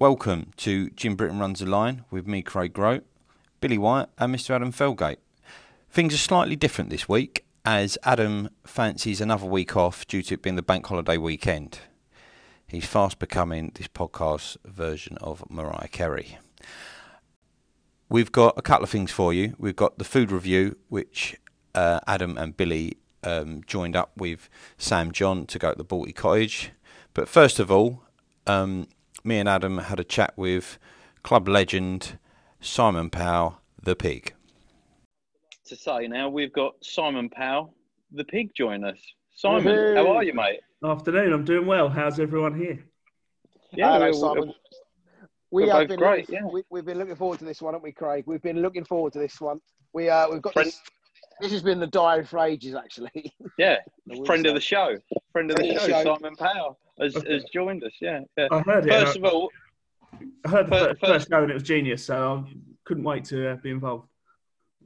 Welcome to Jim Britton Runs the Line with me, Craig Grote, Billy White, and Mr. Adam Felgate. Things are slightly different this week as Adam fancies another week off due to it being the bank holiday weekend. He's fast becoming this podcast version of Mariah Carey. We've got a couple of things for you. We've got the food review, which uh, Adam and Billy um, joined up with Sam John to go to the Balti Cottage. But first of all, um, me and Adam had a chat with club legend Simon Powell, the pig. To say now, we've got Simon Powell, the pig, join us. Simon, how are you, mate? Afternoon, I'm doing well. How's everyone here? Yeah, Hello, we're- Simon. We we're have been great, looking, yeah. we, we've been looking forward to this one, haven't we, Craig? We've been looking forward to this one. We uh, we've got Friend- this. This has been the diary for ages, actually. Yeah, friend of the show. Friend of the Friend show, the show. Simon Powell, has, has joined us. Yeah, yeah. I heard it. First and of all, I, I heard the first, first- first go and it was genius, so I couldn't wait to uh, be involved.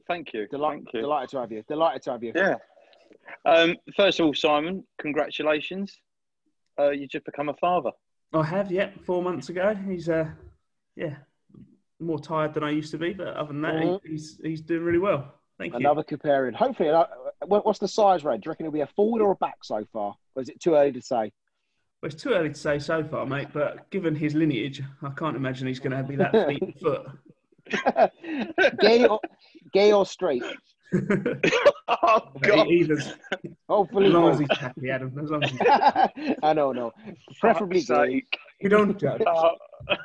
thank you. Delight, Thank you. delighted to have you. Delighted to have you. Yeah. Um, first of all, Simon, congratulations. Uh, you just become a father. I have, yeah, four months ago. He's, uh, yeah, more tired than I used to be, but other than that, Mhm. he, he's he's doing really well. Thank you. Another comparing. Hopefully, uh, what's the size range? Do you reckon it'll be a forward or a back so far? Or is it too early to say? Well, it's too early to say so far, mate. But given his lineage, I can't imagine he's going to be that feet and foot. gay, or, gay or straight? oh God! Either's Hopefully, as long as he's happy, Adam. As long as he's I know, no. Preferably gay. sake. You don't judge. Oh,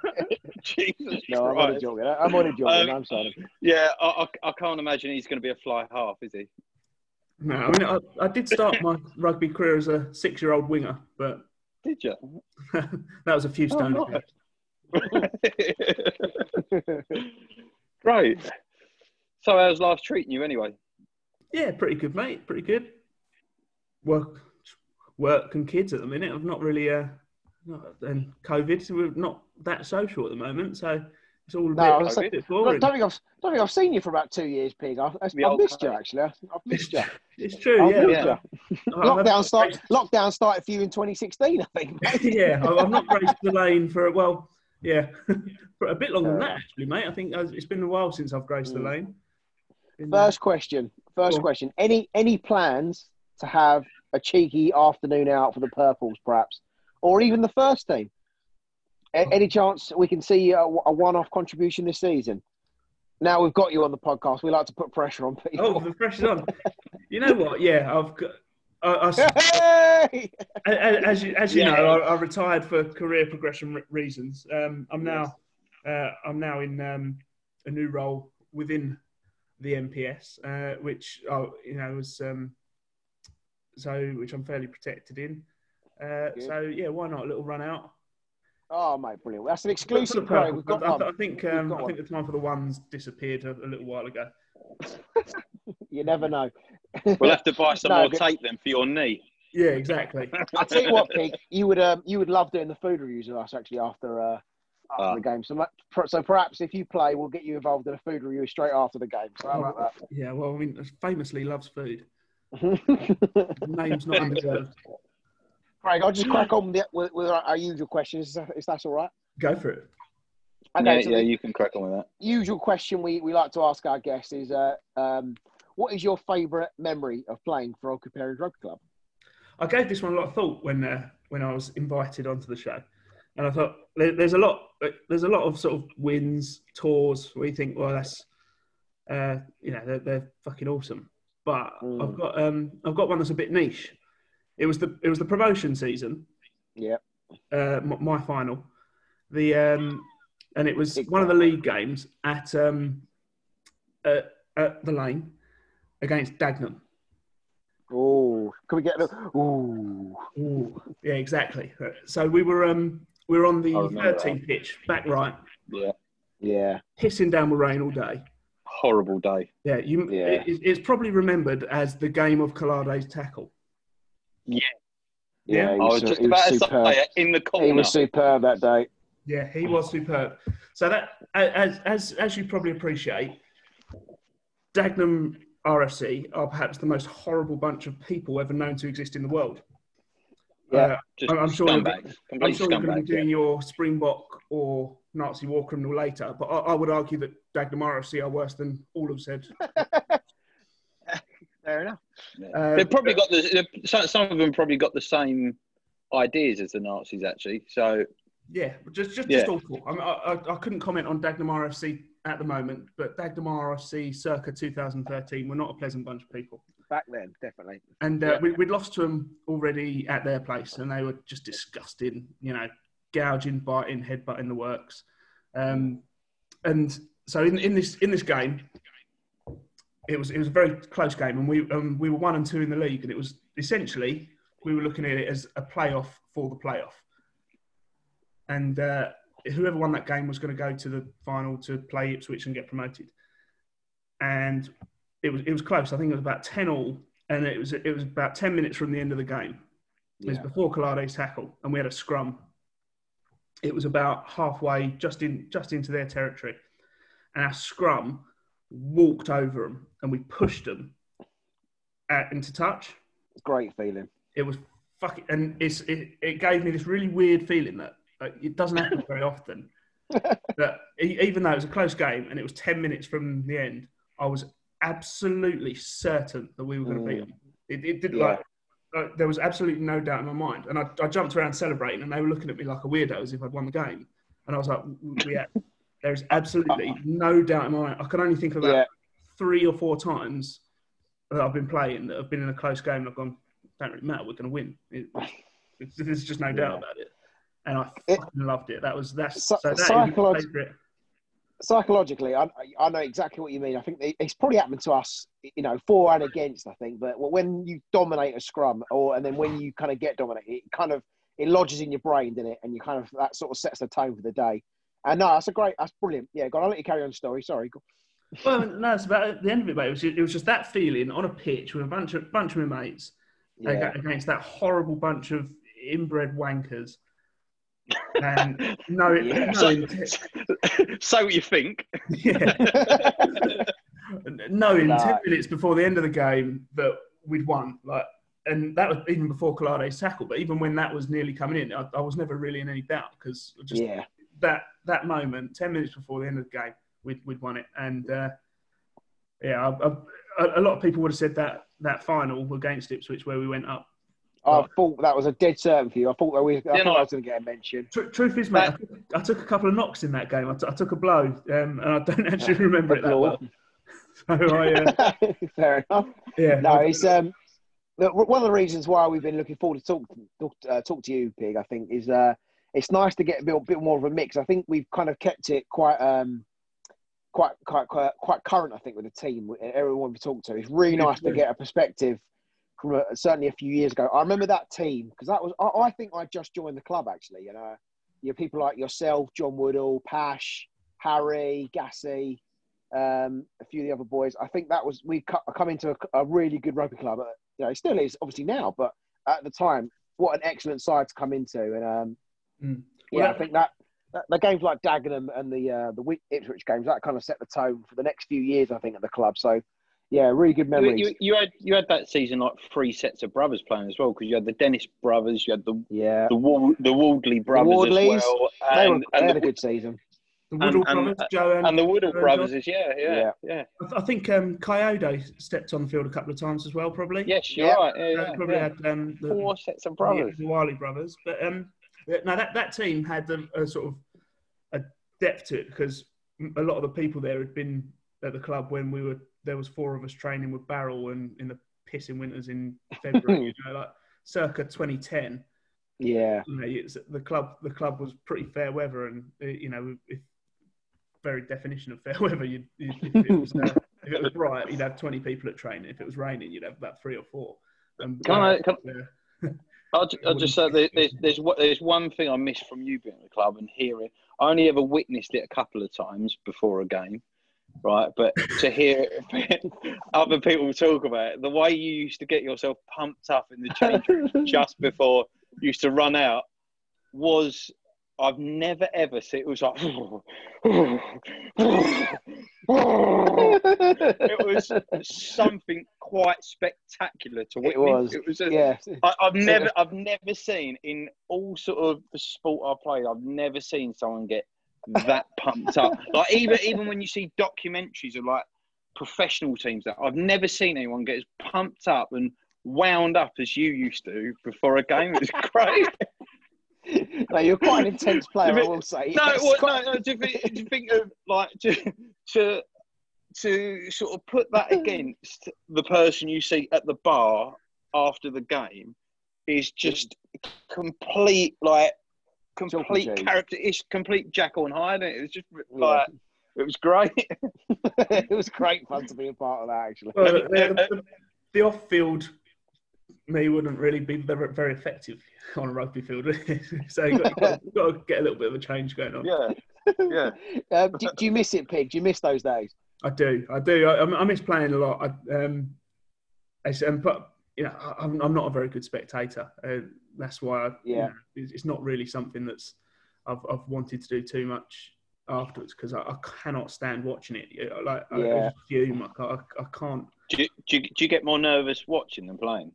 Jesus No, I'm only Christ. joking. I'm only joking. Um, I'm sorry. Yeah, I, I, I can't imagine he's going to be a fly half, is he? No, I mean, I, I did start my rugby career as a six-year-old winger, but Did you? that was a few Oh, stone nice. ago. Great. So, how's life treating you anyway? Yeah, pretty good, mate. Pretty good. Work, work and kids at the minute. I've not really, uh, not, and COVID, so we're not that social at the moment. So it's all a No, I bit, was a I don't think I've don't think I've seen you for about two years, Pig. I've, I've The old missed you actually. I've missed you. It's true, I've yeah. missed Yeah. you. I- I haven't Lockdown start. Lockdown started for you in 2016, I think. yeah, I- I've not graced the lane for well, yeah, for a bit longer than that actually, mate. I think uh, it's been a while since I've graced the Mm. lane. Been, uh, First question. First Go on. question. Any any plans to have a cheeky afternoon out for the purples, perhaps, or even the first team? A- any chance we can see a, a one-off contribution this season? Now we've got you on the podcast. We like to put pressure on people. Oh, the pressure's on. You know what? Yeah, I've got. I, I, Hey! As you, as you Yeah. know, I, I retired for career progression re- reasons. Um, I'm now, uh, I'm now in um, a new role within the MPS, uh, which uh, you know was um, so which I'm fairly protected in. Uh, so yeah, why not a little run out? Oh, mate, brilliant. That's an exclusive, Craig. purpose. We've got I, I, one. I think We've um, got I think the time for the ones disappeared a, a little while ago. You never know. We'll have to buy some No, more but- tape then for your knee. Yeah, exactly. I'll tell you what, Pig, you would um, you would love doing the food reviews with us actually after uh, after Ah. the game. So, so perhaps if you play, we'll get you involved in a food review straight after the game. So how about yeah, well, I mean, famously loves food. Name's not undeserved. Craig, I'll just crack on with, with, with our, our usual questions, if if that's all right. Go for it. Okay, yeah, so yeah, you can crack on with that. usual question we, we like to ask our guests is, uh, um, what is your favourite memory of playing for Old Parents Rugby Club? I gave this one a lot of thought when uh, when I was invited onto the show, and I thought there's a lot there's a lot of sort of wins tours where you think, well, that's uh, you know they're, they're fucking awesome, but Mm. I've got um, I've got one that's a bit niche. It was the it was the promotion season, Yeah. uh, my final, the um, and it was Big one of the league games at um, at, at the lane against Dagenham. Oh, can we get the? Ooh. Ooh, yeah, exactly. So we were um we were on the I remember 13 pitch, back right, Yeah. Yeah. pissing down with rain all day. Horrible day. Yeah, you. Yeah. It, it's probably remembered as the game of Colade's tackle. Yeah. Yeah, he I was su- just he about to superb. say in the corner. He was superb that day. Yeah, he was superb. So that, as as as you probably appreciate, Dagenham RFC are perhaps the most horrible bunch of people ever known to exist in the world. Yeah. Uh, Just I'm- I'm sure you're scumbags. I'm sure you're going to be scumbags. doing your Springbok or Nazi war criminal later, but I, I would argue that Dagenham RFC are worse than all of said. Fair enough. Uh, They've probably got the some some of them probably got the same ideas as the Nazis actually. So Yeah, just just, Yeah. just awful. I, mean, I, I, I couldn't comment on Dagenham FC at the moment, but Dagenham FC circa 2013 were not a pleasant bunch of people. Back then, definitely. And uh, Yeah. we, we'd lost to them already at their place, and they were just disgusting, you know, gouging, biting, headbutting the works. Um, and so in, in this in this game, it was it was a very close game, and we um, we were one and two in the league, and it was essentially we were looking at it as a playoff for the playoff. And uh, whoever won that game was going to go to the final to play Ipswich and get promoted. And it was it was close. I think it was about ten all, and it was it was about ten minutes from the end of the game. It was Yeah. before Colade's tackle, and we had a scrum. It was about halfway, just in just into their territory, and our scrum walked over them, and we pushed them into touch. Great feeling. It was fucking, and it's it, it gave me this really weird feeling that like, it doesn't happen very often. that even though it was a close game and it was ten minutes from the end, I was absolutely certain that we were going to beat Mm. them. It, it did Yeah. like uh, there was absolutely no doubt in my mind, and I, I jumped around celebrating, and they were looking at me like a weirdo as if I'd won the game, and I was like, "We there's absolutely uh-huh. no doubt in my mind. I can only think of about Yeah. three or four times that I've been playing that have been in a close game. And I've gone, don't really matter. We're going to win. It, there's just no doubt about it, and I It- loved it. That was that's Psy- so that psycholog- psychologically, I, I know exactly what you mean. I think it's probably happened to us, you know, for and against. I think, but when you dominate a scrum, or and then when you kind of get dominated, it kind of it lodges in your brain, doesn't it? And you kind of that sort of sets the tone for the day. And no, that's a great, that's brilliant. Yeah, God, I'll let you carry on. The story, sorry. Well, no, it's about the end of it, mate. It was, just, it was just that feeling on a pitch with a bunch of bunch of my mates Yeah, against that horrible bunch of inbred wankers. And no, it, Yeah. no so, so you think? yeah. knowing No. ten minutes before the end of the game that we'd won, like, and that was even before Colade's tackle. But even when that was nearly coming in, I, I was never really in any doubt because just yeah, that that moment, ten minutes before the end of the game, we'd, we'd won it. And uh, yeah, I, I, a- a lot of people would have said that that final against Ipswich where we went up. I thought that was a dead certain for you. I thought that we, I Yeah, thought no. I was going to get a mention. Tr- truth is, mate, I, took, I took a couple of knocks in that game. I, t- I took a blow, um, and I don't actually remember it that well. So I, uh, Fair enough. yeah, No, it's um, look, one of the reasons why we've been looking forward to talk talk, uh, talk to you, Pig. I think is uh, it's nice to get a bit, bit more of a mix. I think we've kind of kept it quite um, quite quite quite, quite current. I think with the team, everyone we talked to, it's really nice to get a perspective from a, certainly a few years ago. I remember that team because that was I, I think I just joined the club actually. You know, you know, people like yourself, John Woodall, Pash, Harry, Gassy um, a few of the other boys. I think that was we co- come into a, a really good rugby club. Uh, You know, it still is obviously now, but at the time, what an excellent side to come into. And um, Mm. yeah, Well, I think that, that the games like Dagenham and the uh, the Wi- Ipswich games that kind of set the tone for the next few years. I think at the club. So yeah, really good You, memories. you, you had you had that season like three sets of brothers playing as well because you had the Dennis brothers, you had the yeah, the Wal- the Wardley brothers Wardleys, as well, they, were, and, they and, had a good season. the Woodall and- brothers, Joe and, and the Woodall Joe brothers is yeah yeah Yeah. yeah, I, th- I think um, Coyote stepped on the field a couple of times as well, probably. yes you're Yeah. right yeah, yeah, probably yeah. had um, the, four sets of Yeah, brothers. the Wiley brothers. But um, no, that, that team had a, a sort of a depth to it because a lot of the people there had been at the club when we were there was four of us training with Barrel and in the pissing winters in February, you know, like circa 2010. Yeah, You know, the club the club was pretty fair weather, and uh, you know, if very definition of fair weather, you'd, you'd, if, it was, uh, if it was bright, you'd have 20 people at training. If it was raining, you'd have about three or four. Um, Can I- can-. I'll, ju- I'll just say there- there's there's one- there's one thing I miss from you being at the club and hearing. I only ever witnessed it a couple of times before a game, right? But to hear other people talk about it, the way you used to get yourself pumped up in the change room just before you used to run out was I've never ever seen it was like it was something quite spectacular to witness. It was. It was. A, yeah. I, I've never, I've never seen in all sort of the sport I played. I've never seen someone get that pumped up. Like even, even when you see documentaries of like professional teams, that I've never seen anyone get as pumped up and wound up as you used to before a game. It was great. no, you're quite an intense player, I will say. No, It's well, quite- no, no. To think, to think of like to, to to sort of put that against the person you see at the bar after the game is just complete like complete Chalk and cheese. character. It's complete Jekyll and Hyde. and It was just like it was great. it was great fun to be a part of that, actually. Well, the, the, the off-field me wouldn't really be very, very effective on a rugby field. so you've got, you've, got, to get a little bit of a change going on. yeah, yeah. Um, do, do you miss it, Pig? Do you miss those days? I do, I do. I, I miss playing a lot. I, um, it's, um, but you know, I- I'm, I'm not a very good spectator. Uh, that's why, I, you Yeah. know, it's, it's not really something that's I've, I've wanted to do too much afterwards because I, I cannot stand watching it. You know, Like I, I Yeah. just fume. I, I, I can't. Do you, do, you, do you get more nervous watching than playing?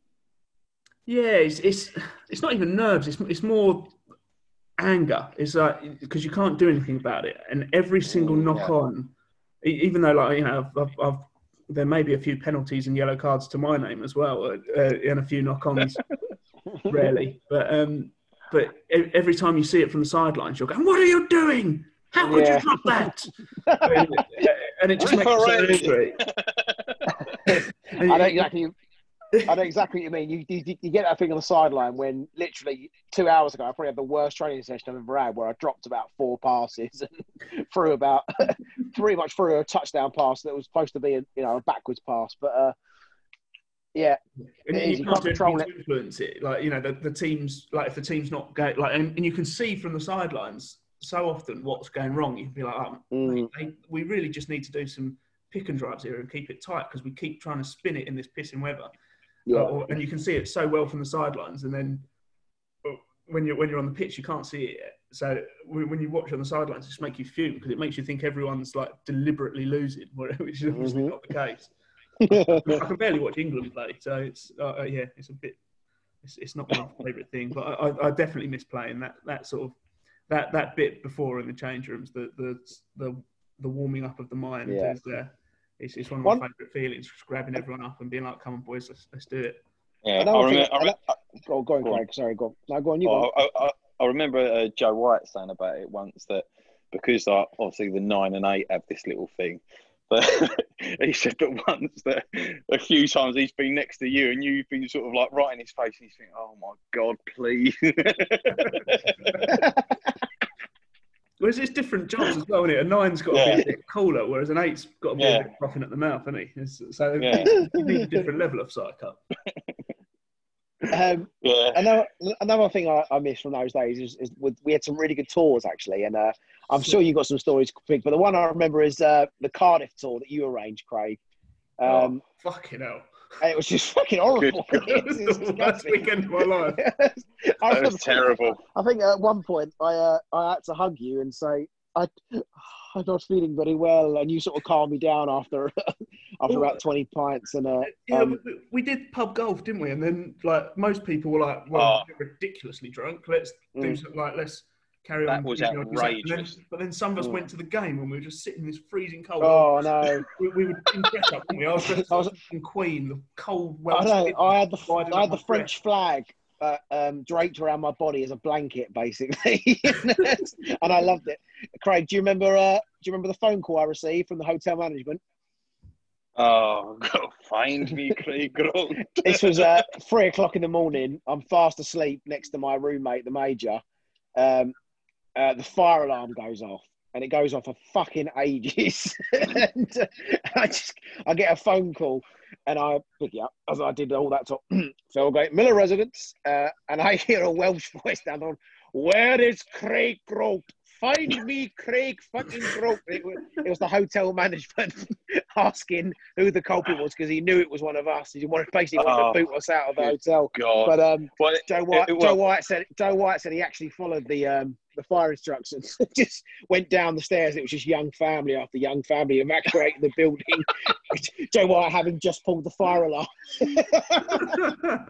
Yeah, it's it's it's not even nerves. It's it's more anger. It's like because you can't do anything about it, and every single Mm, knock yeah. on, even though like you know, I've, I've, I've there may be a few penalties and yellow cards to my name as well, uh, and a few knock-ons, rarely. But um, but every time you see it from the sidelines, you're going, "What are you doing? How could Yeah. you drop that?" and, and it just makes you so angry. I exactly. I know exactly what you mean. You, you, you get that thing on the sideline when literally two hours ago, I probably had the worst training session I've ever had, where I dropped about four passes and threw about pretty much threw a touchdown pass that was supposed to be a you know a backwards pass, but uh, yeah, And It you, you can't control to influence it. Like you know, the, the teams like if the team's not going like, and, and you can see from the sidelines so often what's going wrong. You'd be like, oh, Mm. they, we really just need to do some pick and drives here and keep it tight because we keep trying to spin it in this pissing weather. Yeah, or- and you can see it so well from the sidelines, and then uh, when you're when you're on the pitch, you can't see it. Yet. So when you watch on the sidelines, it just make you fume because it makes you think everyone's like deliberately losing, which is obviously Mhm. not the case. I can barely watch England play, so it's uh, uh, yeah, it's a bit. It's, it's not my favourite thing, but I, I, definitely miss playing that that sort of that that bit before in the change rooms, the the the, the warming up of the mind. Yeah. Is, uh, it's, it's one of One- my favourite feelings, just grabbing everyone up and being like, "Come on, boys, let's let's do it." Yeah, I Another thing- remember. I, remember go, go on, Go on. Sorry, go on. No, go on. You go. I, I, I remember uh, Joe White saying about it once that because uh, obviously the nine and eight have this little thing. But he said that once that a few times he's been next to you and you've been sort of like right in his face and he's thinking, "Oh my god, please!" Whereas it's different jobs as well, isn't it? A nine's got to Yeah. be a bit cooler, whereas an eight's got to be Yeah. a bit frothing at the mouth, isn't he? It's- so Yeah. you need a different level of psych up. Um, yeah, another another thing I, I miss from those days is, is with, we had some really good tours actually, and uh, I'm sure you got some stories quick. But the one I remember is uh, the Cardiff tour that you arranged, Craig. Um, oh, fucking hell. And it was just fucking horrible. Good It's the worst weekend of my life. I that was remember- terrible. I think at one point I uh, I had to hug you and say I I'm not feeling very well, and you sort of calmed me down after after about twenty pints and uh, Yeah, um, we, we did pub golf, didn't we? And then, like, most people were like, well, we're ridiculously drunk. Let's do Mm. something like, let's carry That on. was drinking like then- outrageous. but then some of us Mm. went to the game and we were just sitting in this freezing cold. oh no. We, we were in dress up, weren't we? I was dressed I was- as a queen, the cold, I know. I had the I had the my French flag uh, um, draped around my body as a blanket, basically, and I loved it. Craig, do you remember? Uh, do you remember the phone call I received from the hotel management? Oh, God, find me, Craig Grant. This was uh, three o'clock in the morning. I'm fast asleep next to my roommate, the major. Um, uh, the fire alarm goes off, and it goes off for fucking ages. and uh, I just, I get a phone call, and I pick it up as I did all that. Top Felgate Miller residence, uh, and I hear a Welsh voice down on. Where is Craig Grote? find me Craig fucking broke. It was, it was the hotel management asking who the culprit was because he knew it was one of us. He wanted basically wanted Oh, to boot us out of the hotel. God. But um, Well, Joe White, it- it- Joe White said Joe White said he actually followed the um, the fire instructions. just went down the stairs. It was just young family after young family evacuating the building. Joe White having just pulled the fire alarm.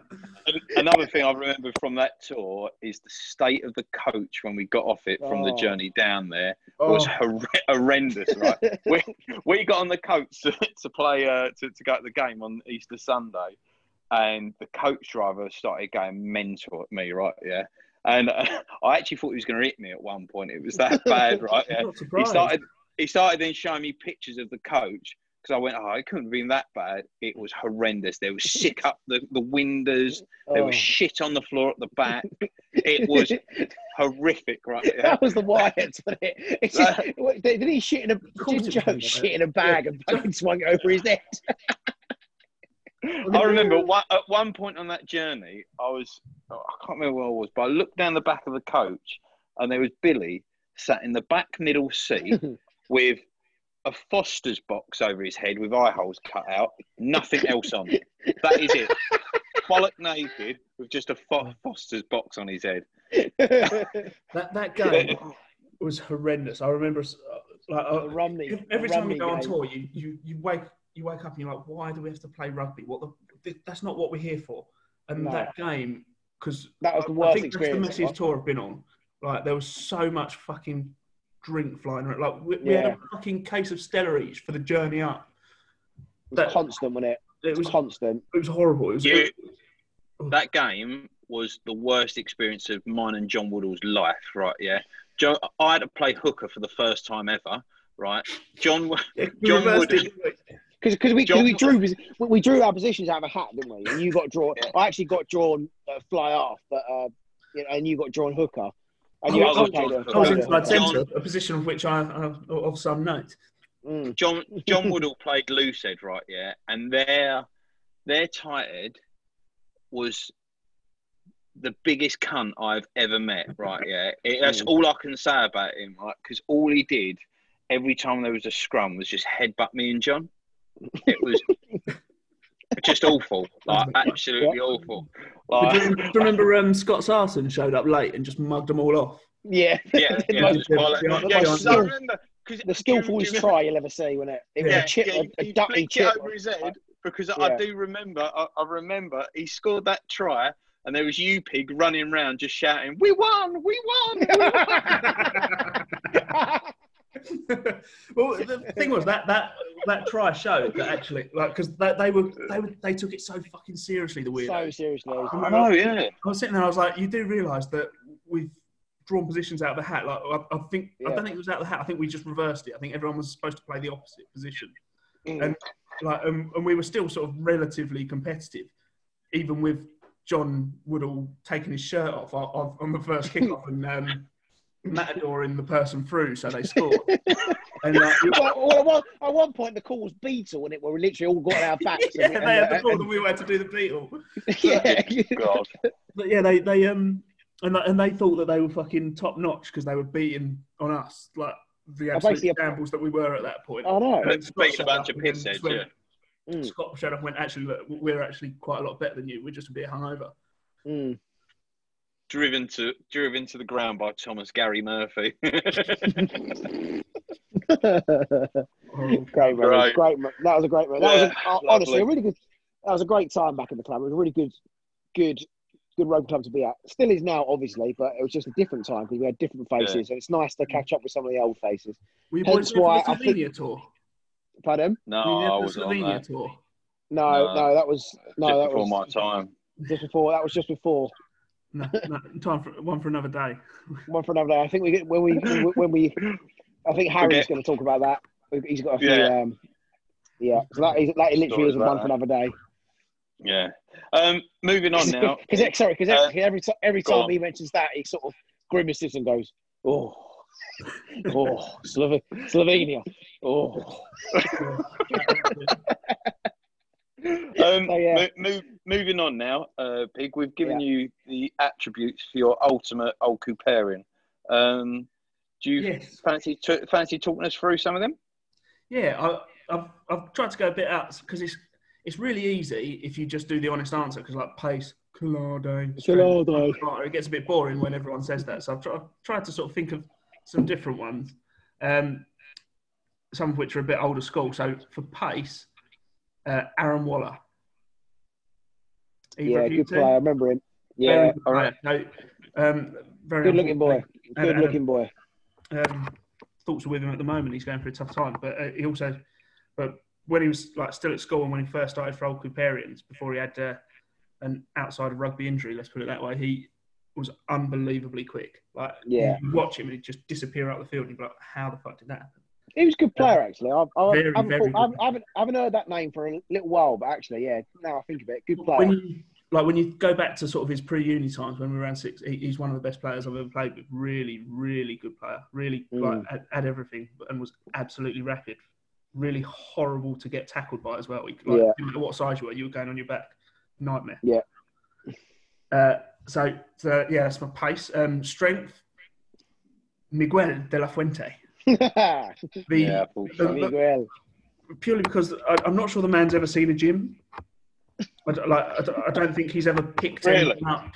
Another thing I remember from that tour is the state of the coach when we got off it from the Oh. journey down there Oh, was hor- horrendous, right? we, we got on the coach to, to play uh, to, to go to the game on Easter Sunday, and the coach driver started going mental at me, right? Yeah, and uh, I actually thought he was going to hit me at one point. It was that bad, right? Yeah. He started he started then showing me pictures of the coach because I went, oh, it couldn't have been that bad. It was horrendous. There was sick up the, the windows. There Oh. was shit on the floor at the back. It was horrific, right? Yeah. That was the Wyatts, wasn't it? It's just, did he shit in a did Joe shit in a bag and fucking swung it over his head? I remember one, at one point on that journey, I was, oh, I can't remember where I was, but I looked down the back of the coach and there was Billy sat in the back middle seat with a Foster's box over his head with eye holes cut out, nothing else on it. That is it. Bollock naked with just a Fo- Foster's box on his head. that that game was horrendous. I remember, uh, like, uh, Romney. Every- Every time you go on game. tour, you, you, you wake you wake up and you're like, why do we have to play rugby? What the, that's not what we're here for. And No. that game, because That was the I think experience. That's the message tour I've been on. Like there was so much fucking drink flying around. Like we, we had a fucking case of Stella each for the journey up. It was constant, wasn't it? It It was was constant. it was horrible. It was, You- oh. that game was the worst experience of mine and John Woodall's life, right? Yeah. Joe, I had to play hooker for the first time ever, right? John, John reversed Wood- it, we? Because John- we drew we- we drew our positions out of a hat, didn't we? And you got drawn. I actually got drawn uh, fly off, but uh, you know, and you got drawn hooker. And you Oh, I actually got drawn a- I was played a- inside centre, a position of which I, I of some note. Mm. John John Woodall played loose head, right? Yeah, and their their tight head was the biggest cunt I've ever met, right? Yeah, it, that's Mm. all I can say about him, right? Because all he did every time there was a scrum was just headbutt me and John. It was just awful, like absolutely awful. But do, you, do you remember um, Scott Sarson showed up late and just mugged them all off? Yeah, yeah, yeah, I the do you- skillfulest try you'll ever see, wasn't it? It was Yeah, a chip, yeah, a, a ducky chip. it over his head because Yeah. I do remember. I, I remember he scored that try, and there was you pig running around just shouting, "We won! We won!" We won!" well, the thing was that that that try showed that actually, like, because they, they were they were they took it so fucking seriously. The weird. so seriously. I know, yeah. I was sitting there. I was like, you do realise that we've drawn positions out of the hat. Like, I, I think I don't think it was out of the hat. I think we just reversed it. I think everyone was supposed to play the opposite position. Mm. And like, um, and we were still sort of relatively competitive, even with John Woodall taking his shirt off on, on- on the first kickoff and um, Matador in the person through, so they scored. and like, it- well, well, at, one, point, the call was Beetle, and it were literally all got our backs. yeah, and, they had the and- ball, and we had to do the beetle. yeah. God. But yeah, they they um and and they thought that they were fucking top notch because they were beating on us like the absolute basically shambles that we were at that point. I know. And then Beating Scott a bunch of and piss went- yeah. Mm, Scott showed up and went, actually, look, we're actually quite a lot better than you. We're just a bit hungover. mm. Driven to driven to the ground by Thomas Gary Murphy. Horrible. great, man. Right. Great, man. That was a great man. That was a, Yeah, oh, honestly a really good. That was a great time back in the club. It was a really good, good, good rugby club to be at. Still is now, obviously, but it was just a different time because we had different faces, and it's nice to catch up with some of the old faces. We you Hence boys there why I the think- Slovenia tour? Pardon? no, Were I was the on that. tour? No, No. no, that was no, Just that before was my time. just before. That was just before. No, no, time for one for another day. One for another day. I think we get when we when we. I think Harry's Okay. going to talk about that. He's got a few. Yeah. Um, yeah. So that is that literally Stories is about one for another day. Yeah. Um, moving on now. Because sorry, because Uh, every every time on. he mentions that, he sort of grimaces and goes, "Oh, oh, Slove- Slovenia, oh." Um, So, yeah. move, moving on now, uh, Pig. We've given you the attributes for your ultimate old Cooperian. Um, Do you Yes. fancy t- fancy talking us through some of them? Yeah, I, I've I've tried to go a bit out because it's it's really easy if you just do the honest answer because like pace, Collado, strength, It gets a bit boring when everyone says that. So I've, tr- I've tried to sort of think of some different ones, um, some of which are a bit older school. So for pace, uh, Aaron Waller. Either Yeah, good player. I remember him. Yeah, all right. No, um, very good looking boy. Good and, looking boy. um, thoughts are with him at the moment. He's going through a tough time, but uh, he also, but when he was like still at school and when he first started for Old Cooperians, before he had uh, an outside of rugby injury, let's put it that way, he was unbelievably quick. Like, Yeah. you watch him and he'd just disappear out the field, and you'd be like, "How the fuck did that happen?" He was a good player, actually. I, I, Very, I, haven't, very thought- I, haven't, I, haven't, heard that name for a little while, but actually, yeah, now I think of it, good When player. you like when you go back to sort of his pre-uni times when we were around six, he, he's one of the best players I've ever played with. Really, really good player. Really Mm. like had, had everything and was absolutely rapid. Really horrible to get tackled by as well. Like, Yeah. no matter what size you were, you were going on your back. Nightmare. Yeah. Uh, so, so yeah, that's my pace. Um, strength. Miguel de la Fuente. The, Yeah, the- purely because I, I'm not sure the man's ever seen a gym. I, don't- like, I, don't- I don't think he's ever picked Really? anything up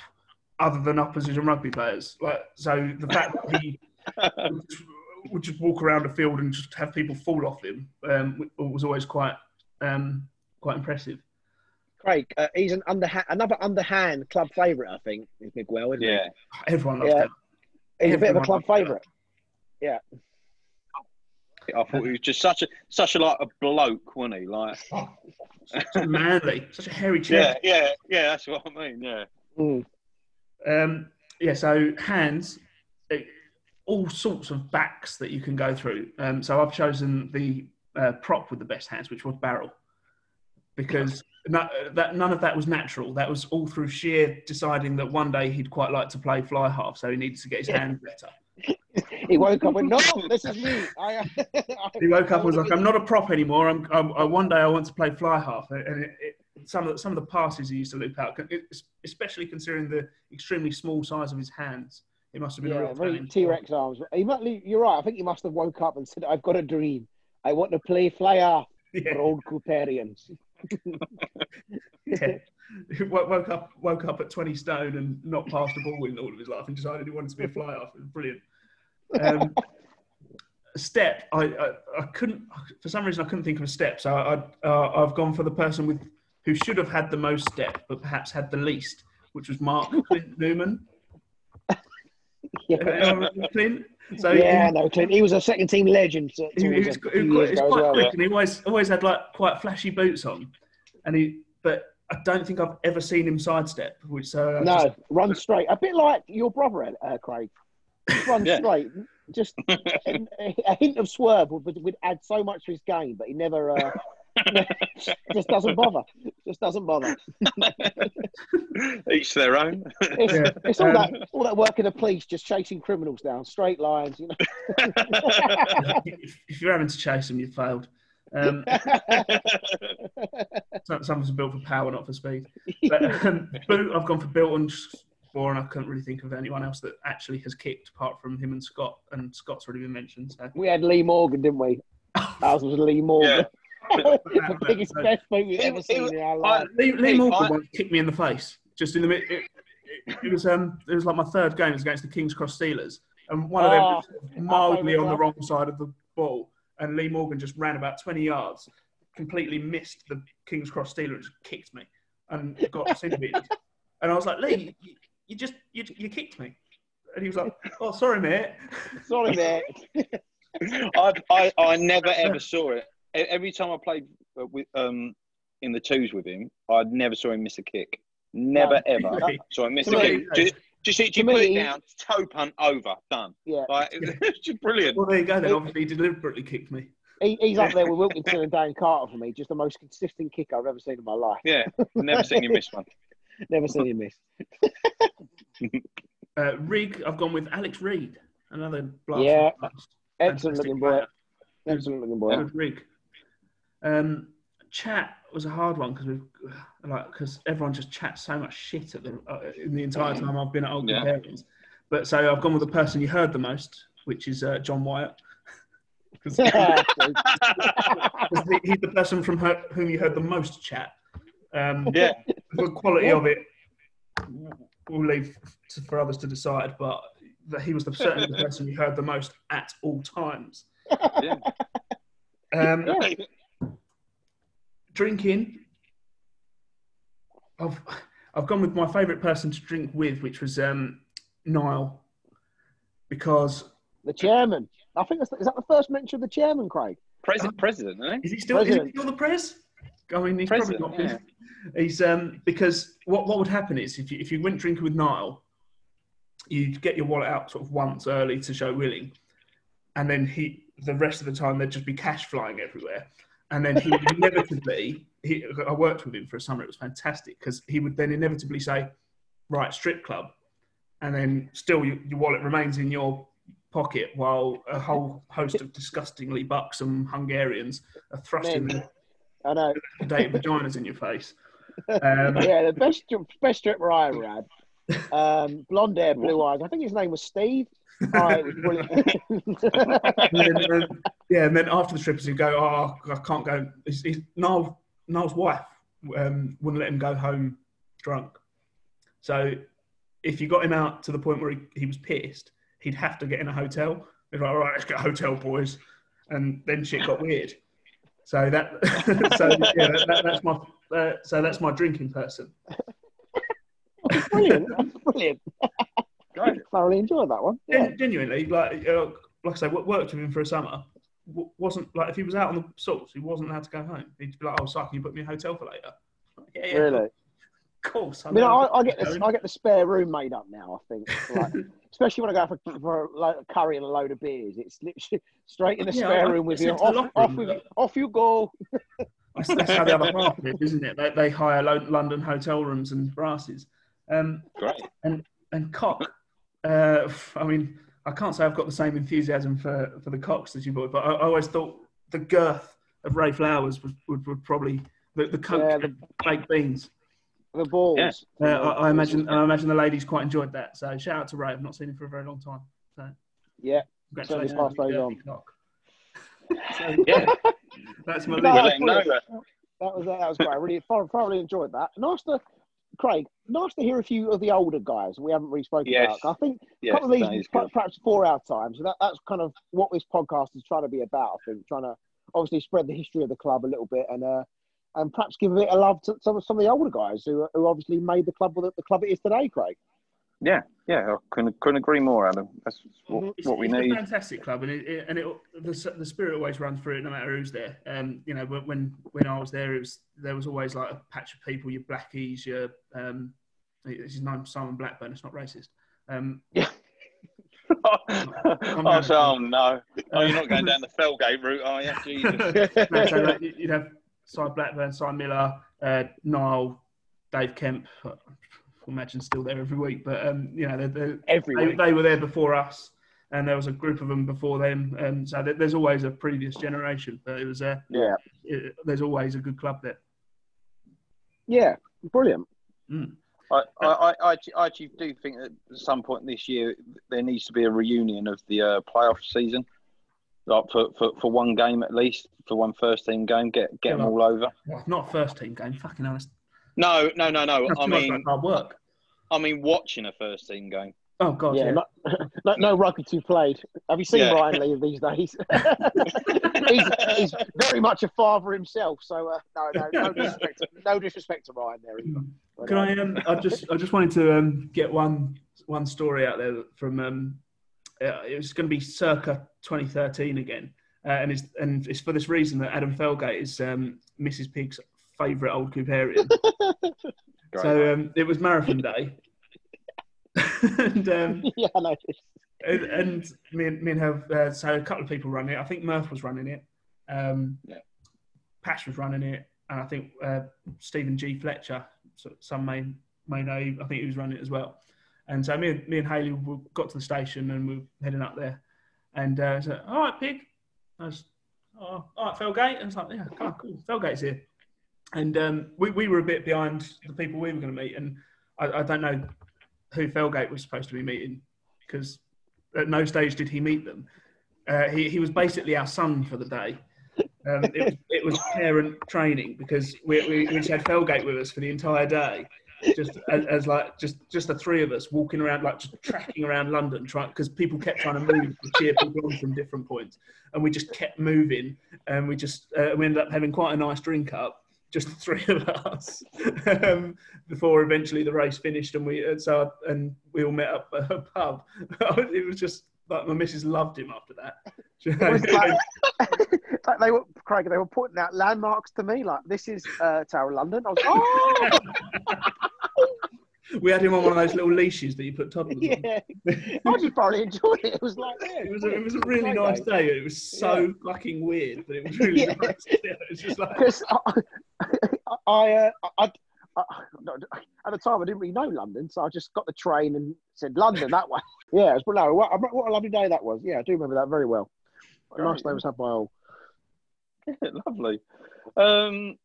other than opposition rugby players. Like, so the fact that he would just- would just walk around the field and just have people fall off him um, was always quite um, quite impressive. Craig, uh, he's an underhand, another underhand club favourite, I think, is Miguel, isn't Yeah, Everyone loves Yeah. him. he? He's a bit of a club favourite. that. Favourite. I thought he was just such a such a like a bloke, wasn't he? Like, So manly, such a hairy yeah, chest. yeah, yeah. yeah. That's what I mean. Yeah, Mm. Um, yeah, so hands, all sorts of backs that you can go through. Um, so I've chosen the uh, prop with the best hands, which was barrel, because no, that none of that was natural. That was all through sheer deciding that one day he'd quite like to play fly half, so he needed to get his Yeah. hands better. He woke up and no, this is me. I, He woke up and was like, "I'm not a prop anymore. I'm, I'm I, one day I want to play fly half." And it, it, some of the, some of the passes he used to loop out, especially considering the extremely small size of his hands, it must have been a real T Rex arms. He might, you're right. I think he must have woke up and said, I've got a dream. I want to play flyer Yeah. for old Cooperians. Yeah. Wo- woke up woke up at 20 stone and not passed a ball in all of his life and decided he wanted to be a fly was brilliant. Um, step, I, I, I couldn't, for some reason, I couldn't think of a step. So I, uh, I've gone for the person with who should have had the most step, but perhaps had the least, which was Mark Clint Newman. Yeah, Clint? So yeah he- no, Clint. He was a second team legend to, he, he was, he was quite, years he was ago as quite well. quick, and he always always had like quite flashy boots on, and he. But I don't think I've ever seen him sidestep. Which so I No, just- run straight. A bit like your brother, uh, Craig. Just run Yeah. straight. Just a, a hint of swerve would, would add so much to his game, but he never. Uh, just doesn't bother. Just doesn't bother. each their own. It's, Yeah. it's all Um, that all that work in the police, just chasing criminals down straight lines. You know. if, if you're having to chase them, you've failed. Um, some- some of us are built for power, not for speed. But, um, boot, I've gone for Bilton, or and I couldn't really think of anyone else that actually has kicked apart from him and Scott. And Scott's already been mentioned. So we had Lee Morgan, didn't we? Ours was Lee Morgan. The biggest, So- best boot we've ever seen it- in our I- life. Lee, Lee Morgan I- once kicked me in the face just in the mid. It, it, it was um it was like my third game. Was against the Kings Cross Steelers, and one of them Oh, was mildly on the wrong side of the ball, and Lee Morgan just ran about twenty yards, completely missed the Kings Cross Steeler and just kicked me and got sin binned. And I was like, Lee, you, you just you, you kicked me, and he was like, Oh, sorry, mate. Sorry, mate. I, I I never ever saw it. E- Every time I played uh, with um in the twos with him, I never saw him miss a kick. Never No. ever Really? saw him miss To a kick. Just just you to put me, it he- down, toe punt over, done. Yeah, Like it's just brilliant. Well, there you go. Then obviously he deliberately kicked me. he, he's up there with Wilkinson and Dan Carter for me. Just the most consistent kicker I've ever seen in my life. Yeah, never seen him miss one. Never seen him miss. Uh, Rig, I've gone with Alex Reed, another blast. Yeah. from the. Excellent Fantastic looking boy. Excellent looking boy. Rig. Um, chat was a hard one because we like because everyone just chats so much shit at the uh, in the entire time I've been at Old Yeah. Cooperians. But so I've gone with the person you heard the most, which is uh, John Wyatt. 'Cause Yeah. he- he's the person from her, whom you heard the most chat. Um, Yeah. the quality of it, we'll leave to, for others to decide. But that he was the, certainly the person you heard the most at all times. Yeah. Um, drinking, I've I've gone with my favourite person to drink with, which was um, Niall, because the chairman. I think that's, is that the first mention of the chairman, Craig? President, president, isn't he? is he still is he President. still the press? I mean, he's President, probably not. yeah. He's um because what what would happen is if you if you went drinking with Niall, you'd get your wallet out sort of once early to show willing, and then he the rest of the time there'd just be cash flying everywhere, and then he would inevitably he I worked with him for a summer. It was fantastic because he would then inevitably say, "Right, strip club," and then still your, your wallet remains in your pocket while a whole host of disgustingly buxom Hungarians are thrusting their I know. dated vaginas in your face. Um, Yeah, the best best stripper I ever had. Um, blonde hair, blue eyes. I think his name was Steve. Oh, it was brilliant. and then, um, yeah, and then after the strippers, he'd go, "Oh, I can't go." He's, he's, Niall, Niall's wife um, wouldn't let him go home drunk. So if you got him out to the point where he, he was pissed, he'd have to get in a hotel. Be like, "All right, let's get a hotel, boys," and then shit got weird. So that, so yeah, that, that, that's my, uh, so that's my drinking person. brilliant. That's brilliant. Great. Thoroughly enjoyed that one. Yeah. Gen- Genuinely, like uh, like I say, wo- worked with him for a summer. W- wasn't like if he was out on the sauce, he wasn't allowed to go home. He'd be like, "Oh, sorry, can you put me in a hotel for later?" Yeah, yeah, Really. of course. I mean, I, I get this, I get the spare room made up now. I think, like, especially when I go for, for a lo- curry and a load of beers, it's literally straight in the Yeah, spare I- room with you. Off, off, room, with you, off you go. That's, how the other half live, isn't it? They, they hire lo- London hotel rooms and brasses. Um, Great. and cock, uh, I mean, I can't say I've got the same enthusiasm for, for the cocks as you boy, but I, I always thought the girth of Ray Flowers would, would, would probably the, the coke Yeah, the- baked beans. The balls. Yeah. Uh, I, I imagine I imagine the ladies quite enjoyed that. So shout out to Ray. I've not seen him for a very long time. So Yeah. congratulations. Certainly pass those on. cock. So, Yeah. that's my No, We'll lead. let him know that. That was that was great. I really thor- thoroughly enjoyed that. Nice to, Craig. Nice to hear a few of the older guys we haven't really spoken Yes. about. I think a Yes, couple of these perhaps four hour times. So that, that's kind of what this podcast is trying to be about. I think trying to obviously spread the history of the club a little bit and uh, and perhaps give a bit of love to some of some of the older guys who who obviously made the club what the club it is today. Craig. Yeah, yeah, I couldn't, couldn't agree more, Adam. That's what, It's, what we it's a fantastic club, and it, it, and it, the, the spirit always runs through it, no matter who's there. Um, you know, when- when I was there, it was there was always like a patch of people, your blackies, your um, this is named Simon Blackburn. It's not racist. Um, oh, so, oh no! Oh, you're not going down the Felgate route, are you? Jesus. no, so like, you'd have Si Blackburn, Si Miller, uh, Niall, Dave Kemp. Imagine still there every week, but um, you know, they're, they're, Every they, they were there before us, and there was a group of them before them, and so there- there's always a previous generation. But it was a, Yeah. it, there's always a good club there. Yeah. Brilliant. I, I, I, I I actually do think that at some point this year there needs to be a reunion of the uh, playoff season, like for, for, for one game at least, for one first team game. Get get them all over. Not first team game, fucking honest. No, no, no, no. That's I too mean, like hard work. I mean, watching a first team game. Oh god, yeah. yeah. Not, no, no rugby to played. Have you seen Yeah. Ryan Lee these days? he's, he's very much a father himself. So uh, no, no, no disrespect, no disrespect to Ryan there. Either. But, Can uh, I? Um, I just, I just wanted to um, get one, one story out there from. Um, uh, it was going to be circa 2013 again, uh, and it's and it's for this reason that Adam Felgate is um, Mrs. Pig's favourite old Cooperian. So um, it was marathon day, and, um, yeah, I know. and and me and me and have uh, so a couple of people running it. I think Murph was running it. Um, Yeah. Pash was running it, and I think uh, Stephen G. Fletcher, so some may may know. I think he was running it as well. And so me and me and Haley we got to the station and we were heading up there. And uh, I said, "All right, pig." I was, "Oh, all right, Felgate." And I was like, "Yeah, oh, cool. Felgate's here." And um, we we were a bit behind the people we were going to meet, and I, I don't know who Felgate was supposed to be meeting because at no stage did he meet them. Uh, he, he was basically our son for the day. Um, it, was, it was parent training because we, we, we just had Felgate with us for the entire day, just as, as like just just the three of us walking around like just tracking around London, trying because people kept trying to move to cheer people on from different points, and we just kept moving, and we just uh, we ended up having quite a nice drink up, just the three of us, um, before eventually the race finished, and we and so and we all met up at a pub. it was just like my missus loved him after that. Like, like they were Craig. They were pointing out landmarks to me, like this is uh, Tower of London. I was oh we had him on one of those little leashes that you put toddlers on. yeah. I just thoroughly enjoyed it. It was like yeah, It was, a, it was a really Great nice day. day. It was so fucking weird, but it was really Yeah. nice. Yeah, it was just like, because I, I, uh, I, I, at the time I didn't really know London, so I just got the train and said London that way. Yeah, it was no, what, what a lovely day that was. Yeah, I do remember that very well. A nice day was had by all. Lovely. Um,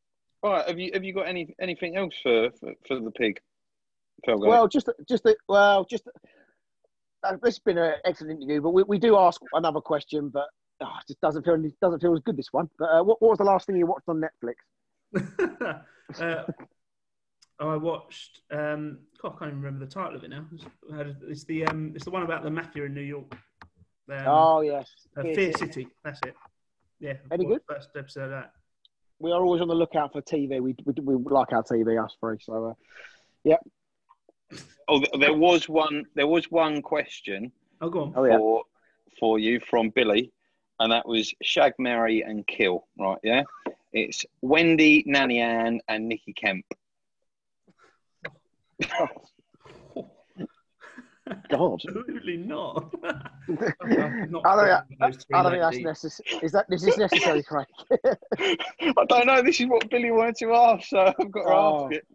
all right. Have you have you got any anything else for for, for the pig? Well, just just the, well, just uh, this has been an excellent interview, but we, we do ask another question, but oh, it just doesn't feel doesn't feel as good this one. But uh, what, what was the last thing you watched on Netflix? uh, I watched. Um, God, I can't even remember the title of it now. It's- the um, it's the one about the mafia in New York. Um, oh yes, uh, Fear Fear City. City. That's it. Yeah. Any good? First episode of that. we are always on the lookout for TV. We we, we like our TV, us three. So uh, oh, there was one. There was one question Oh, go on. oh yeah, for for you from Billy, and that was shag, marry, and kill. Right? Yeah. It's Wendy, Nanny Ann, and Nikki Kemp. God. Absolutely not. I don't, I, I don't think that's necessary. Is that this is necessary, Craig? I don't know. This is what Billy wanted to ask, so I've got to Oh. ask it.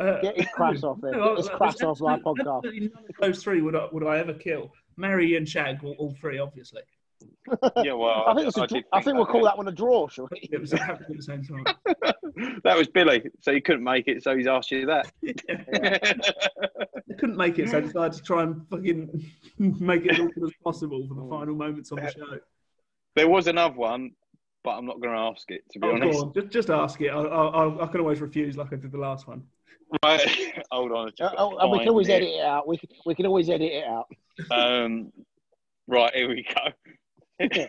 Uh, Get his craps off there. no, Get his there's craps off my absolutely- podcast. None of those three would I, would I ever kill. Mary and Shag, all, all three, obviously. Yeah, well, I think, it's a, did I think we'll call that one a draw, shall we? It was happening at the same time. that was Billy, so he couldn't make it, so he's asked you that. They couldn't make it, so I decided to try and fucking make it as awkward as possible for the final moments on the show. there was another one, but I'm not going to ask it to be Oh, honest. go on. Just, just ask it. I, I, I, I can always refuse, like I did the last one. Right, hold on. Uh, oh, and we can always it. edit it out. We can, we can always edit it out. Um, right, here we go.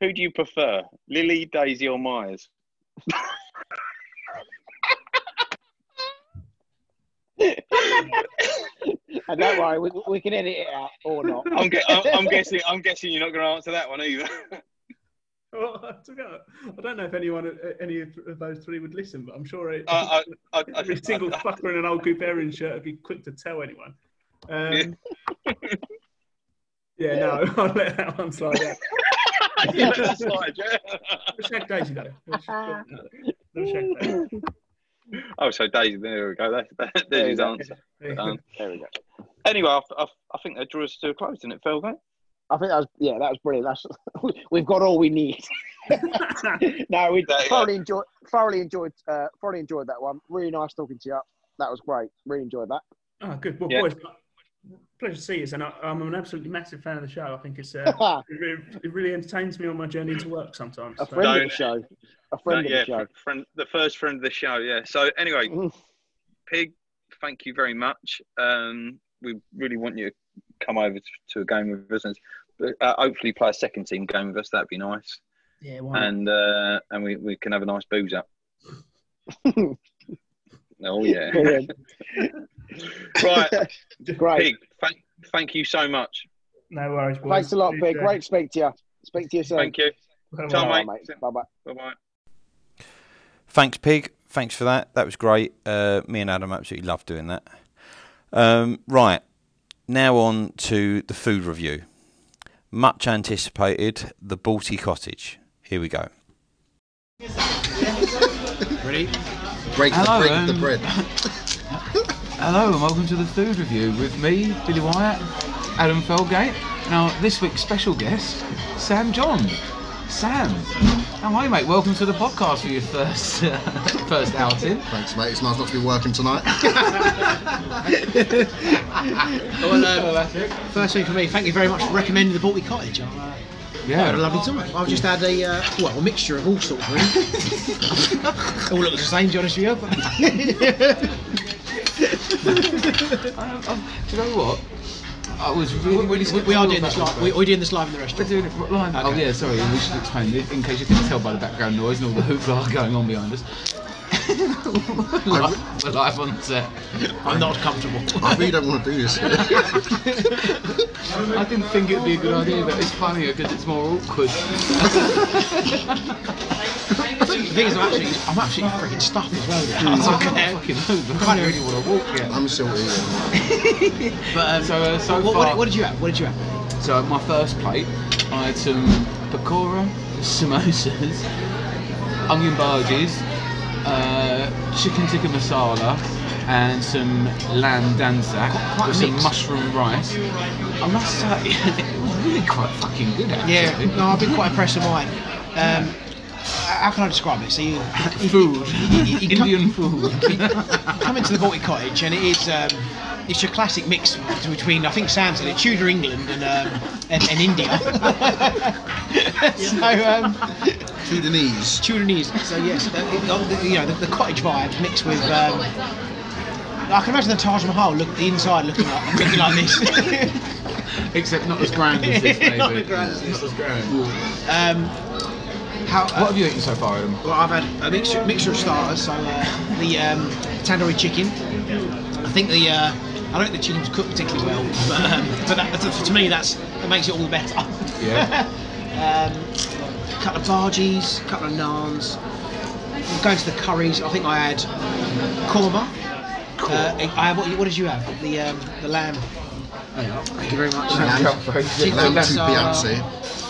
Who do you prefer, Lily, Daisy, or Myers? And don't worry, we, we can edit it out or not. I'm, gue- I'm, I'm guessing. I'm guessing you're not going to answer that one either. Well, I took out- I don't know if anyone, uh, any of those three would listen, but I'm sure it, I, I, I, every single I, fucker in an old Cooperian shirt would be quick to tell anyone. Um, yeah, no, I'll let that one slide out. Yeah, that's right, yeah. No Shag Daisy, though. No Shag- Daisy. Oh, so Daisy, there we go. That, that, There there's you his go. answer. Yeah. Um, There we go. anyway, I, I, I think that drew us to a close, didn't it, Phil? mate? I think that was yeah, that was brilliant. That's we've got all we need. no, we That- thoroughly enjoyed thoroughly enjoyed uh, thoroughly enjoyed that one. Really nice talking to you. That was great. Really enjoyed that. Oh, good. Well, Yeah. boys, pleasure to see you. And I, I'm an absolutely massive fan of the show. I think it's uh, it, really, it really entertains me on my journey to work sometimes. So- friend No, of the show. A friend No, yeah, the show. friend, the first friend of the show. Yeah. So anyway, Mhm. Pig, thank you very much. Um, we really want you to come over to, to a game with us and uh, hopefully play a second team game with us. That'd be nice. yeah, why? And uh, and we, we can have a nice booze up. oh yeah. Right, Great. Pig. Thank, thank you so much. No worries, boys. Thanks a lot, Please, Big. Great to speak to you. Speak to you soon. Thank you. bye-bye. Mate. mate. Bye bye. Bye bye. Thanks, Pig. Thanks for that. That was great. Uh, me and Adam absolutely loved doing that. Um, right, now on to the food review. Much anticipated, the Balti Cottage. Here we go. Ready? Break the, Hello, break the um, bread. Hello and welcome to the food review with me, Billy Wyatt, Adam Felgate. Now, this week's special guest, Sam John. Sam, How are you, mate? Welcome to the podcast for your first uh, first outing. Thanks, mate. It's nice not to be working tonight. Well, uh, first thing for me, thank you very much for recommending the Balti Cottage. I uh, I had a lovely time. I've just had a uh, well, a mixture of all sorts. Really. all looks the same, to be honest with you. But Um, um, do you know what? I was really, really we, we are doing this live. We, we're doing this live in the restaurant. We're doing it live. Oh yeah, sorry. We should explain in case you couldn't tell by the background noise and all the hoopla going on behind us. We're, live, we're live on set. I'm not comfortable. I really don't want to do this. I didn't think it'd be a good idea, but it's funnier because it's more awkward. the thing is, I'm actually, I'm absolutely freaking stuffed as well. I now. can't fucking move. I don't really want to walk yet. I'm still eating. But um, So, uh, so what, what, far- did- what did you have? What did you have? So at my first plate, I had some pakora, samosas, onion bhajis, uh, chicken tikka masala, and some lamb dansak quite with some mushroom rice. I must say, it was really quite fucking good actually. Yeah, no, I've been quite impressed with mine. Um, how can I describe it? So you, Food, you- you come- Indian food. come into the Balti Cottage, and it is um, it's your classic mix between I think Sam said it Tudor England and um, and, and India. so um, Sudanese. Tudorese. So yes, uh, it- you know the, the cottage vibe mixed with. Um, I can imagine the Taj Mahal look the inside looking like looking like this. Except not as grand as this, maybe. Not as grand as Not as grand. um, how, What have you eaten so far, Adam? Well, I've had a mixture, mixture of starters. So uh, the um, tandoori chicken. I think the uh, I don't think the chicken was cooked particularly well, but, um, but that, to, to me that's that makes it all the better. Yeah. um, a couple of bhajis, a couple of naans. Going to the curries, I think I had korma. Uh, I had, what, what did you have? The um, the lamb. Thank you very much. Chicken Lamb to. Beyonce.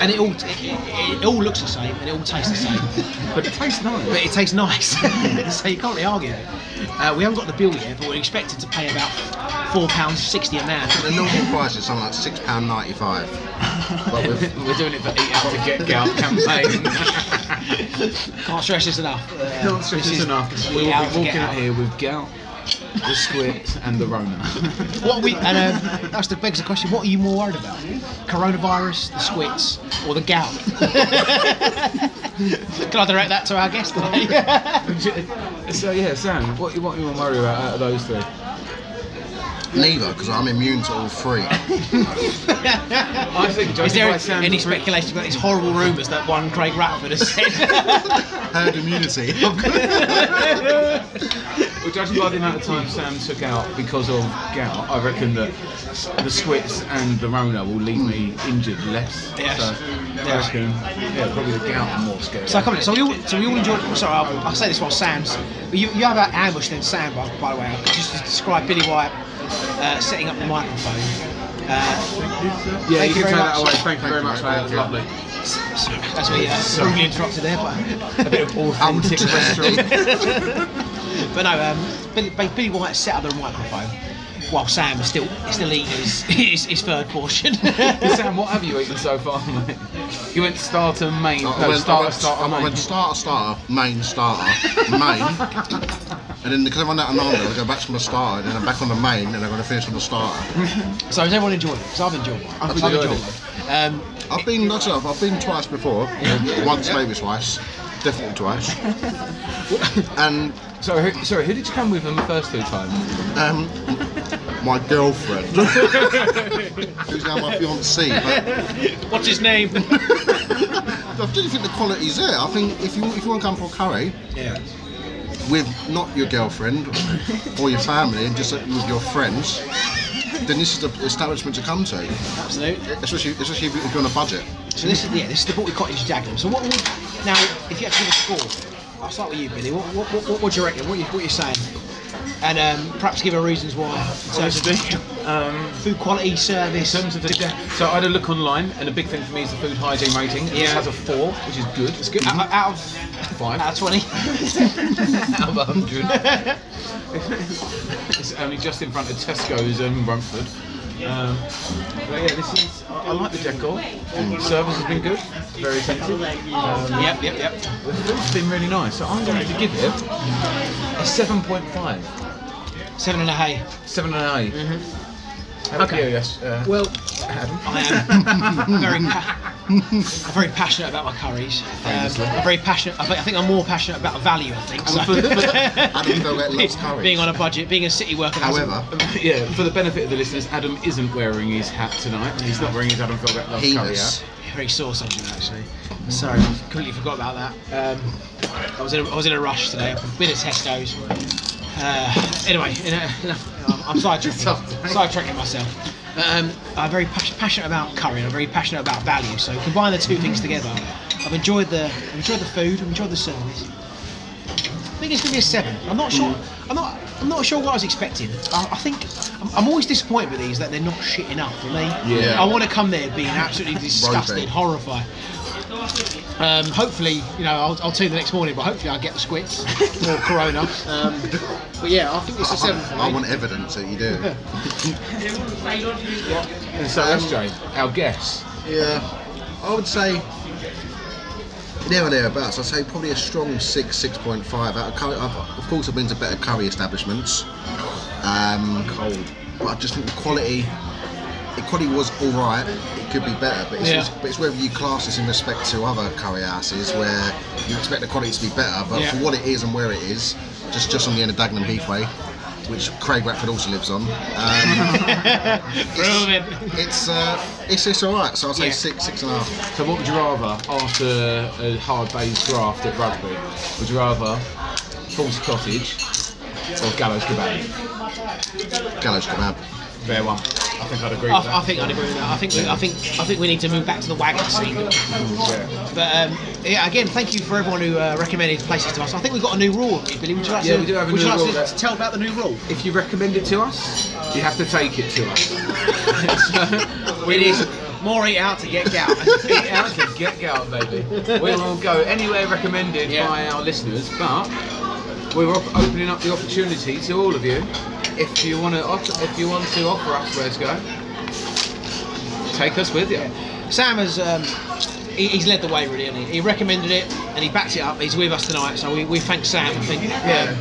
And it all it, it, it all looks the same and it all tastes the same. But it tastes nice. but it tastes nice, so you can't really argue it. Uh, we haven't got the bill yet, but we're expected to pay about four pounds sixty a man. The normal price is something like six pound ninety five. But We're doing it for Eat Out to Get Gout campaign. Can't stress this enough. Uh, Can't stress this this enough. We will Out be walking out Out. here with gout, the squid, and the Rona. What we and um, that's the begs the question: What are you more worried about? Coronavirus, the squits, or the gout? Can I direct that to our guest today? so yeah, Sam, what you what you want to worry about out of those three? neither, because I'm immune to all three. I think Is there any pre- speculation about these horrible rumours that one Craig Ratford has said? Herd immunity. Well, judging by the amount of time Sam took out because of gout, I reckon that the squits and the Rona will leave me injured less. Yes. So I reckon, yeah, probably the gout I'm more scared. So of. come on, so we all, so we all enjoyed. Sorry, I'll, I'll say this while Sam's. You, you have an ambush then, Sam. By, by the way, I'll just to describe Billy White uh, setting up the microphone. Uh, yeah, thank you you can very take that away. Thank you very much, mate. That was Thank you. lovely. as we uh, rudely interrupted there, but A bit of authentic restaurant. but no, um, Billy, Billy White set up the microphone while Sam is still is still eating his, his, his third portion. Sam, what have you eaten so far, mate? You went starter, main, I no, went, I starter, went, starter, I main. went starter, starter, main, starter, main. And then because I run out of naan, I go back to my starter, and then I'm back on the main, and I'm going to finish on the starter. so has everyone enjoyed it? Because I've enjoyed it. I've enjoyed it. Um, I've been, like I said, I've I've been twice before. Once, maybe twice. Definitely twice. and So, who, sorry, who did you come with on the first two times? um, my girlfriend, who's now my fiancée. But what's his name? I don't think the quality's there. I think if you if you want to come for a curry yeah. with not your girlfriend or your family and just with your friends, then this is the establishment to come to. Absolutely. Especially especially if you're on a budget. So this is yeah, this is the Balti Cottage Dagenham. So what would now if you had to give a score? I'll start with you, Billy. What what, what, what, do you reckon? What you what you saying? And um, perhaps give her reasons why. In terms of Um, food quality, service. in terms of the, so I had a look online, and a big thing for me is the food hygiene rating. This Yeah. has a four, which is good. It's good. out, out of Five out of twenty. out of a hundred. it's only just in front of Tesco's in Romford. Um, but yeah, this is. I, I like the decor. Service has been good. Very attentive. Um, Yep, yep, yep. The food's been really nice. So I'm going to give it a 7.5. Seven and a hay. Seven and an eight. How about Okay. you, yes, uh, Well, Adam? I am very, pa- I'm very passionate about my curries. Um, I'm very passionate. I think, I think I'm more passionate about value. I think. So. Adam Felgate loves curries. being on a budget, being a city worker. has a- However, yeah, for the benefit of the listeners, Adam isn't wearing his hat tonight. He's not wearing his Adam Felgate Love Curry healers. hat. very sore subject actually. Sorry, I completely forgot about that. Um, I was in a, I was in a rush today. I've been at Tesco's. Uh, anyway, enough, enough, I'm sidetracking, sidetracking myself. Um, I'm very pas- passionate about curry and I'm very passionate about value. So combine the two things together. I've enjoyed the I've enjoyed the food. I've enjoyed the service. I think it's going to be a seven. I'm not sure. I'm not. I'm not sure what I was expecting. I, I think I'm, I'm always disappointed with these that they're not shit enough for me. Yeah. I want to come there being absolutely disgusted, horrified. Um, hopefully, you know, I'll, I'll tune the next morning, but hopefully I'll get the squits or Corona. Um, but yeah, I think it's a seven for me. I want evidence that you do. And so, SJ, our guess. Yeah, I would say there or thereabouts. I'd say probably a strong six, six point five. Out of, curry, I've, of course, I've been to better curry establishments. Um, Cold, but I just think the quality, the quality was all right. It could be better, but it's, Yeah. just- but it's whether you class this in respect to other curry houses where you expect the quality to be better, but Yeah. for what it is and where it is, just just on the end of Dagenham Heathway, which Craig Ratford also lives on. Um, Brilliant. it's uh, it's it's all right. So I'll say Yeah. six, six and a half. So, what would you rather after a hard day's graft at rugby? Would you rather False Cottage or Gallows Kebab? Gallows kebab. Fair one. I think I'd agree with I, that. I think I'd agree with that. I think we, I think I think we need to move back to the wagon scene. But um, yeah, again, thank you for everyone who uh, recommended places to us. I think we've got a new rule, Billy. Would you like Yeah, to? we do have a would you new like rule to tell about the new rule? If you recommend it to us, you have to take it to us. so, It is more eat out to get gout. Get out to get out, baby. We will go anywhere recommended Yeah. by our listeners, but we're op- opening up the opportunity to all of you. If you want to, if you want to offer us where to go, take us with you. Sam has um, he, he's led the way really, hasn't he? He recommended it and he backed it up. He's with us tonight, so we, we thank Sam. I think. Yeah.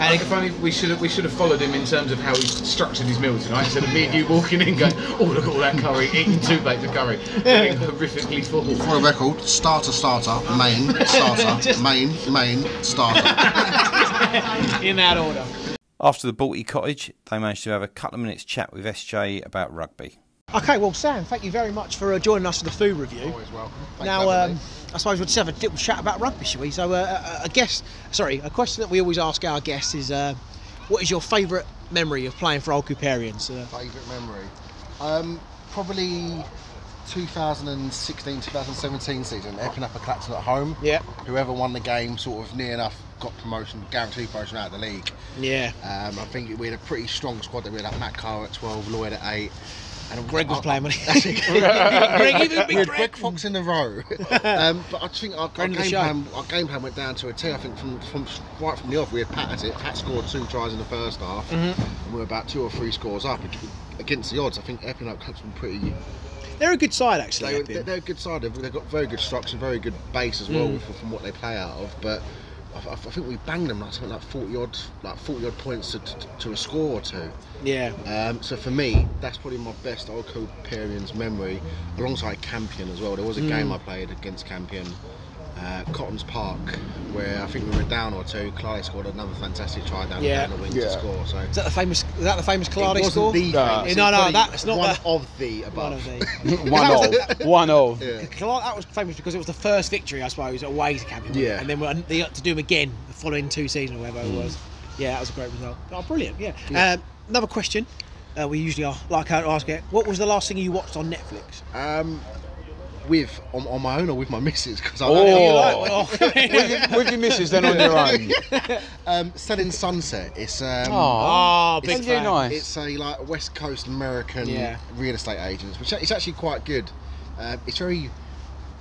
And If only we should have we should have followed him in terms of how he structured his meal tonight, instead of me and you walking in going, oh look at all that curry, eating two plates of curry, getting horrifically full. For a record, starter, starter, main, starter, Just- main, main, starter. in that order. After the Balti Cottage, they managed to have a couple of minutes chat with SJ about rugby. Okay, well, Sam, thank you very much for uh, joining us for the food review. Always welcome. Thanks now, um. I suppose we'll just have a little chat about rugby, shall we? So, uh, a- a guess, sorry, a question that we always ask our guests is, uh, what is your favourite memory of playing for Old Cooperians? Uh, Favourite memory? Um, probably 2016, 2017 season. Epping Upper Clapton at home. yeah, Whoever won the game, sort of near enough, got promotion, guaranteed promotion out of the league. yeah. Um, I think we had a pretty strong squad. That We had like Matt Carr at 12, Lloyd at 8. And Greg was I- playing, wasn't That's it. Greg, even big Greg. Greg Fox in a row. um, but I think our, our, game the plan, our game plan went down to a T. I think from, from right from the off, we had Pat at it. Pat scored two tries in the first half, Mm-hmm. and we were about two or three scores up against the odds. I think Epping Up Club's been pretty. They're a good side, actually. They, they're a good side. They've, got very good structure, very good base as Mm. well from, from what they play out of. But I, I think we banged them like something like forty odd, like forty odd points to, to, to a score or two. yeah. Um, so for me, that's probably my best Old Cooperians memory, alongside Campion as well. There was a Mm. game I played against Campion, uh, Cottons Park, where I think we were down or two. Clay scored another fantastic try down, Yeah. down the wing to score. So Is that the famous? Is that the famous it score? the No. famous, No, it's no, that's not one the- of the above. One of the. one of, one of. Yeah. Clark, that was famous because it was the first victory, I suppose, away to Campion. Yeah. And then we- they got to do them again the following two seasons or whatever Mm. it was. Yeah, that was a great result. Oh, brilliant. Yeah. Um, another question. Uh, we usually are, like how to ask it. What was the last thing you watched on Netflix? Um, with on, on my own or with my missus because I Oh. don't know. like- oh, with, your, with your missus, then on your own. um, Selling Sunset. It's um, Oh, oh, big Isn't fan. nice? It's a like West Coast American Yeah. real estate agents, which it's actually quite good. Uh, it's very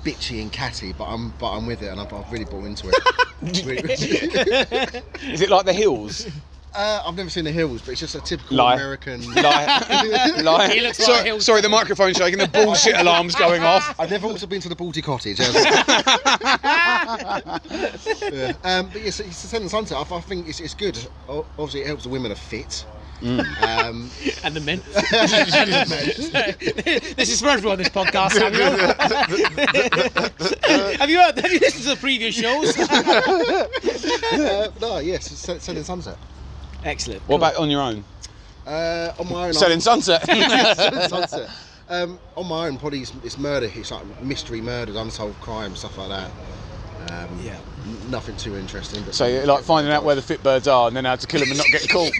bitchy and catty, but I'm but I'm with it, and I've, I've really bought into it. Is it like the hills? Uh, I've never seen the hills, but it's just a typical Lie. American. Lie. Lie. He looks like sorry, Hills. sorry, the microphone's shaking. The bullshit alarm's going off. I've never also been to the Balti Cottage. yeah. um, but yes, it's the Sun and Sunset. I, I think it's, it's good. O- Obviously, it helps the women are fit. Um, and the men. this is for everyone. This podcast, Samuel. have you heard, have you listened to the previous shows? uh, no, yes, it's Sun Sun and Sunset. Excellent. What about on your own? Uh, on my own, Selling sunset. Sun Sunset. Um, on my own, probably it's, it's murder. It's like mystery murders, unsolved crime, stuff like that. Um, Yeah. Nothing too interesting. But so you're like finding out where the fit birds are and then how to kill them and not get caught.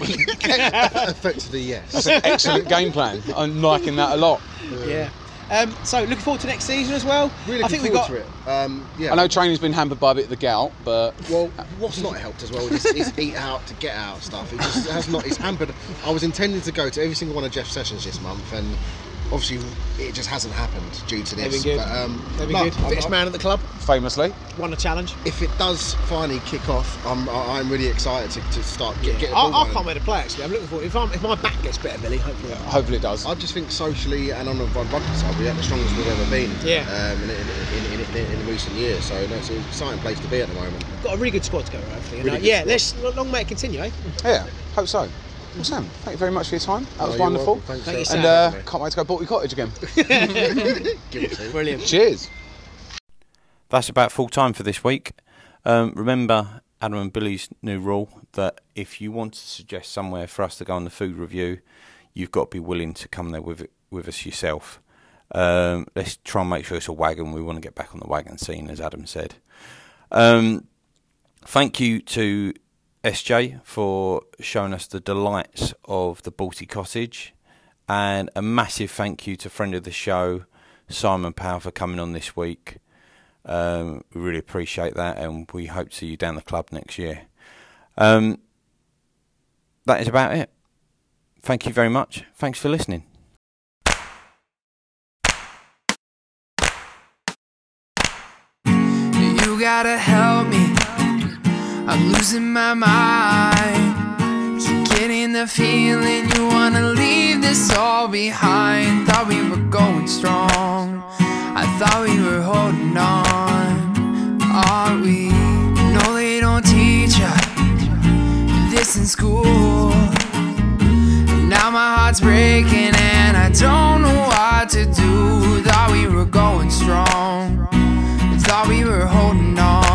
effectively, yes. Excellent game plan. I'm liking that a lot. Yeah. Um, so looking forward to next season as well. Really I think looking we've got. forward to it. Um, yeah. I know training's been hampered by a bit of the gout, but Well, what's not helped as well is, is eat out to get out stuff. It just has not. It's hampered. I was intending to go to every single one of Jeff's sessions this month, and obviously it just hasn't happened due to They've this. been good. But, um, They've been no, good. Fittest man at the club. famously. Won a challenge. If it does finally kick off, I'm I- I'm really excited to, to start get, get the I, ball I rolling. can't wait to play. Actually, I'm looking forward. If, I'm, if my back gets better, Billy, hopefully. Hopefully it does. I just think socially and on the rugby side, we're at the strongest we've ever been. Yeah. Um, in, in, in, in, in, in recent years, so no, it's an exciting place to be at the moment. Got a really good squad to go. Hopefully. Really And, uh, good yeah. squad. Let's long may it continue. Eh? Yeah, hope so. Well, Sam, thank you very much for your time. That was Oh, you're wonderful. welcome. Thanks, Thank you, Sam. And uh, can't wait to go Balti Cottage again. Give. Brilliant. Cheers. That's about full time for this week. Um, remember Adam and Billy's new rule that if you want to suggest somewhere for us to go on the food review, you've got to be willing to come there with it, with us yourself. Um, let's try and make sure it's a wagon. We want to get back on the wagon scene, as Adam said. Um, thank you to SJ for showing us the delights of the Balti Cottage, and a massive thank you to friend of the show, Simon Powell, for coming on this week. Um, we really appreciate that, and we hope to see you down the club next year. Um, that is about it. Thank you very much. Thanks for listening. You gotta help me. I'm losing my mind. Keep getting the feeling you wanna leave this all behind. Thought we were going strong. I thought we were holding on. Are we? No, they don't teach ya this in school. Now my heart's breaking and I don't know what to do. Thought we were going strong. Thought we were holding on.